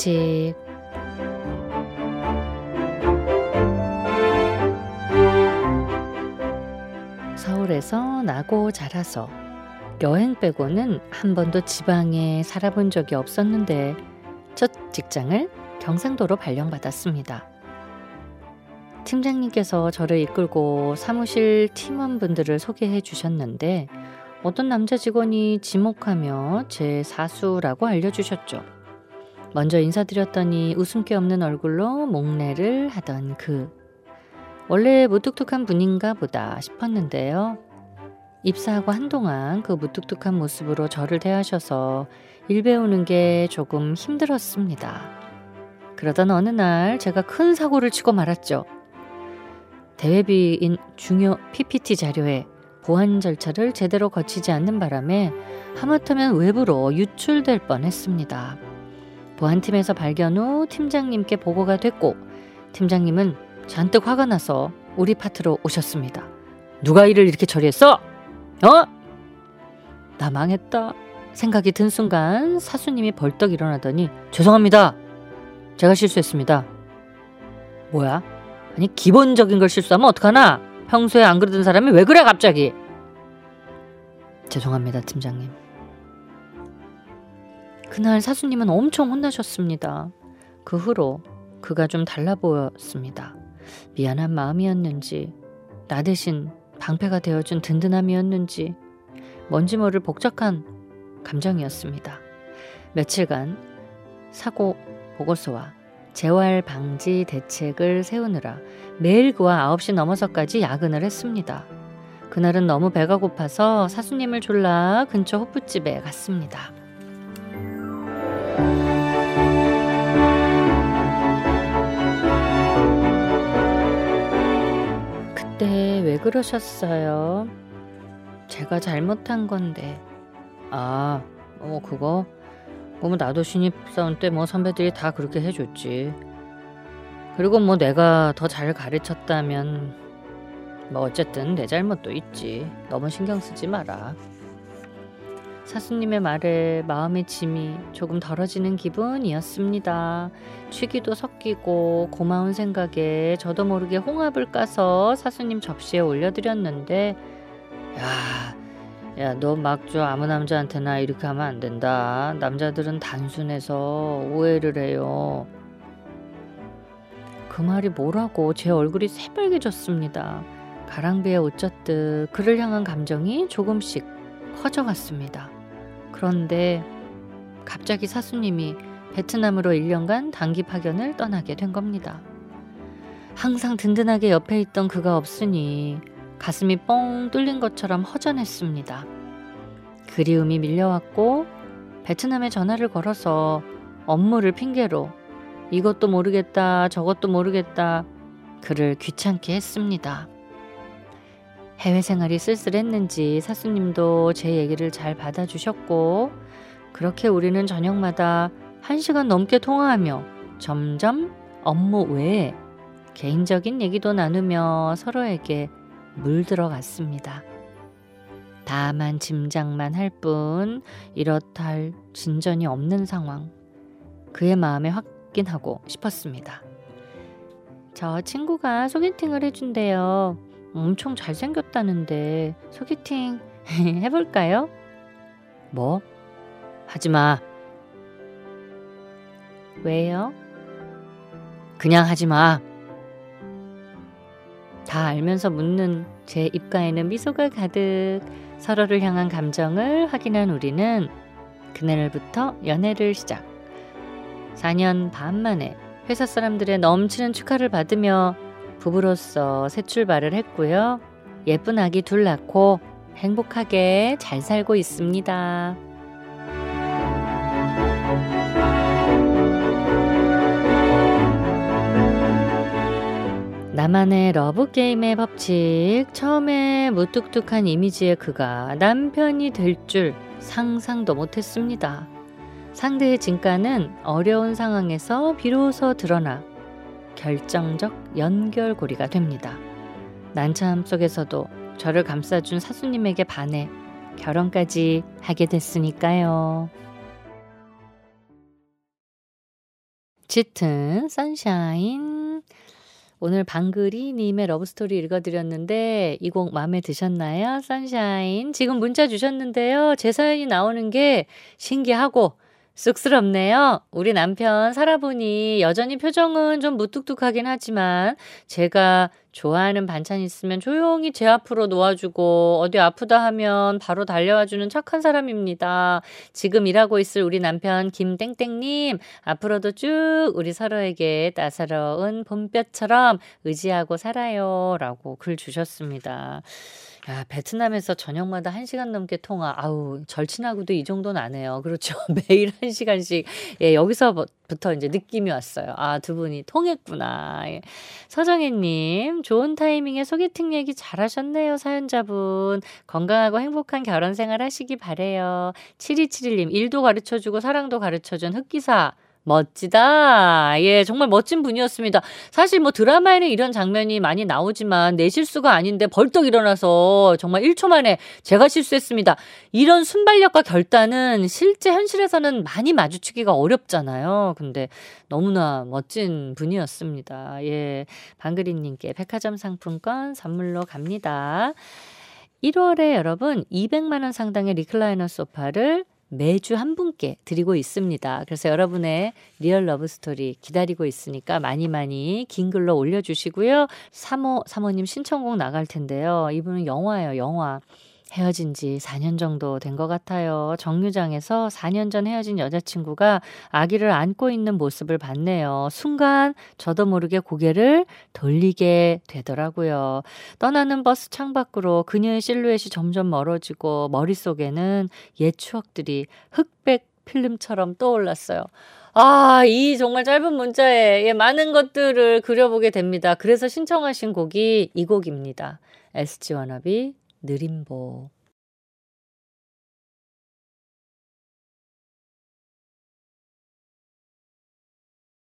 법칙 서울에서 나고 자라서 여행 빼고는 한 번도 지방에 살아본 적이 없었는데 첫 직장을 경상도로 발령받았습니다. 팀장님께서 저를 이끌고 사무실 팀원분들을 소개해 주셨는데 어떤 남자 직원이 지목하며 제 사수라고 알려주셨죠. 먼저 인사드렸더니 웃음기 없는 얼굴로 목례를 하던 그. 원래 무뚝뚝한 분인가 보다 싶었는데요. 입사하고 한동안 그 무뚝뚝한 모습으로 저를 대하셔서 일 배우는 게 조금 힘들었습니다. 그러던 어느 날 제가 큰 사고를 치고 말았죠. 대회비인 중요 PPT 자료에 보안 절차를 제대로 거치지 않는 바람에 하마터면 외부로 유출될 뻔했습니다. 보안팀에서 발견 후 팀장님께 보고가 됐고 팀장님은 잔뜩 화가 나서 우리 파트로 오셨습니다. 누가 일을 이렇게 처리했어? 어? 나 망했다. 생각이 든 순간 사수님이 벌떡 일어나더니 죄송합니다. 제가 실수했습니다. 뭐야? 아니 기본적인 걸 실수하면 어떡하나? 평소에 안 그러던 사람이 왜 그래 갑자기? 죄송합니다, 팀장님. 그날 사수님은 엄청 혼나셨습니다. 그 후로 그가 좀 달라 보였습니다. 미안한 마음이었는지, 나 대신 방패가 되어준 든든함이었는지, 뭔지 모를 복잡한 감정이었습니다. 며칠간 사고 보고서와 재활 방지 대책을 세우느라 매일 그와 9시 넘어서까지 야근을 했습니다. 그날은 너무 배가 고파서 사수님을 졸라 근처 호프집에 갔습니다. 그때 왜 그러셨어요? 제가 잘못한 건데. 아, 어, 그거? 뭐 나도 신입사원 때 뭐 선배들이 다 그렇게 해줬지. 그리고 뭐 내가 더 잘 가르쳤다면 뭐 어쨌든 내 잘못도 있지. 너무 신경 쓰지 마라. 사수님의 말에 마음의 짐이 조금 덜어지는 기분이었습니다. 취기도 섞이고 고마운 생각에 저도 모르게 홍합을 까서 사수님 접시에 올려드렸는데 야 야, 너막저 아무 남자한테나 이렇게 하면 안 된다. 남자들은 단순해서 오해를 해요. 그 말이 뭐라고 제 얼굴이 새빨개졌습니다. 가랑비에 옷 젖듯 그를 향한 감정이 조금씩 커져갔습니다. 그런데 갑자기 사수님이 베트남으로 1년간 단기 파견을 떠나게 된 겁니다. 항상 든든하게 옆에 있던 그가 없으니 가슴이 뻥 뚫린 것처럼 허전했습니다. 그리움이 밀려왔고 베트남에 전화를 걸어서 업무를 핑계로 이것도 모르겠다 저것도 모르겠다 그를 귀찮게 했습니다. 해외 생활이 쓸쓸했는지 사수님도 제 얘기를 잘 받아주셨고 그렇게 우리는 저녁마다 한 시간 넘게 통화하며 점점 업무 외에 개인적인 얘기도 나누며 서로에게 물들어갔습니다. 다만 짐작만 할 뿐 이렇다 할 진전이 없는 상황. 그의 마음에 확인하고 싶었습니다. 저 친구가 소개팅을 해준대요. 엄청 잘생겼다는데 소개팅 해볼까요? 뭐? 하지마. 왜요? 그냥 하지마. 다 알면서 묻는 제 입가에는 미소가 가득 서로를 향한 감정을 확인한 우리는 그날부터 연애를 시작. 4년 반 만에 회사 사람들의 넘치는 축하를 받으며 부부로서 새 출발을 했고요. 예쁜 아기 둘 낳고 행복하게 잘 살고 있습니다. 나만의 러브게임의 법칙. 처음에 무뚝뚝한 이미지의 그가 남편이 될 줄 상상도 못했습니다. 상대의 진가는 어려운 상황에서 비로소 드러나 결정적 연결고리가 됩니다. 난처함 속에서도 저를 감싸준 사수님에게 반해 결혼까지 하게 됐으니까요. 짙은 선샤인 오늘 방글이님의 러브스토리 읽어드렸는데 이 곡 마음에 드셨나요? 선샤인 지금 문자 주셨는데요. 제 사연이 나오는 게 신기하고 쑥스럽네요. 우리 남편 살아보니 여전히 표정은 좀 무뚝뚝하긴 하지만 제가 좋아하는 반찬 있으면 조용히 제 앞으로 놓아주고 어디 아프다 하면 바로 달려와주는 착한 사람입니다. 지금 일하고 있을 우리 남편 김땡땡님 앞으로도 쭉 우리 서로에게 따사로운 봄볕처럼 의지하고 살아요. 라고 글 주셨습니다. 야, 베트남에서 저녁마다 1시간 넘게 통화. 아우, 절친하고도 이 정도는 안 해요. 그렇죠. 매일 1시간씩. 예, 여기서부터 이제 느낌이 왔어요. 아, 두 분이 통했구나. 예. 서정혜님, 좋은 타이밍에 소개팅 얘기 잘하셨네요, 사연자분. 건강하고 행복한 결혼 생활 하시기 바래요. 7271님, 일도 가르쳐주고 사랑도 가르쳐준 흑기사. 멋지다. 예, 정말 멋진 분이었습니다. 사실 뭐 드라마에는 이런 장면이 많이 나오지만 내 실수가 아닌데 벌떡 일어나서 정말 1초 만에 제가 실수했습니다. 이런 순발력과 결단은 실제 현실에서는 많이 마주치기가 어렵잖아요. 근데 너무나 멋진 분이었습니다. 예, 방그리님께 백화점 상품권 선물로 갑니다. 1월에 여러분 200만원 상당의 리클라이너 소파를 매주 한 분께 드리고 있습니다. 그래서 여러분의 real love story 기다리고 있으니까 많이 많이 긴 글로 올려주시고요. 3호, 3호님 신청곡 나갈 텐데요. 이분은 영화예요, 영화. 헤어진 지 4년 정도 된 것 같아요. 정류장에서 4년 전 헤어진 여자친구가 아기를 안고 있는 모습을 봤네요. 순간 저도 모르게 고개를 돌리게 되더라고요. 떠나는 버스 창밖으로 그녀의 실루엣이 점점 멀어지고 머릿속에는 옛 추억들이 흑백 필름처럼 떠올랐어요. 아, 이 정말 짧은 문자에 예, 많은 것들을 그려보게 됩니다. 그래서 신청하신 곡이 이 곡입니다. SG 워너비 느림보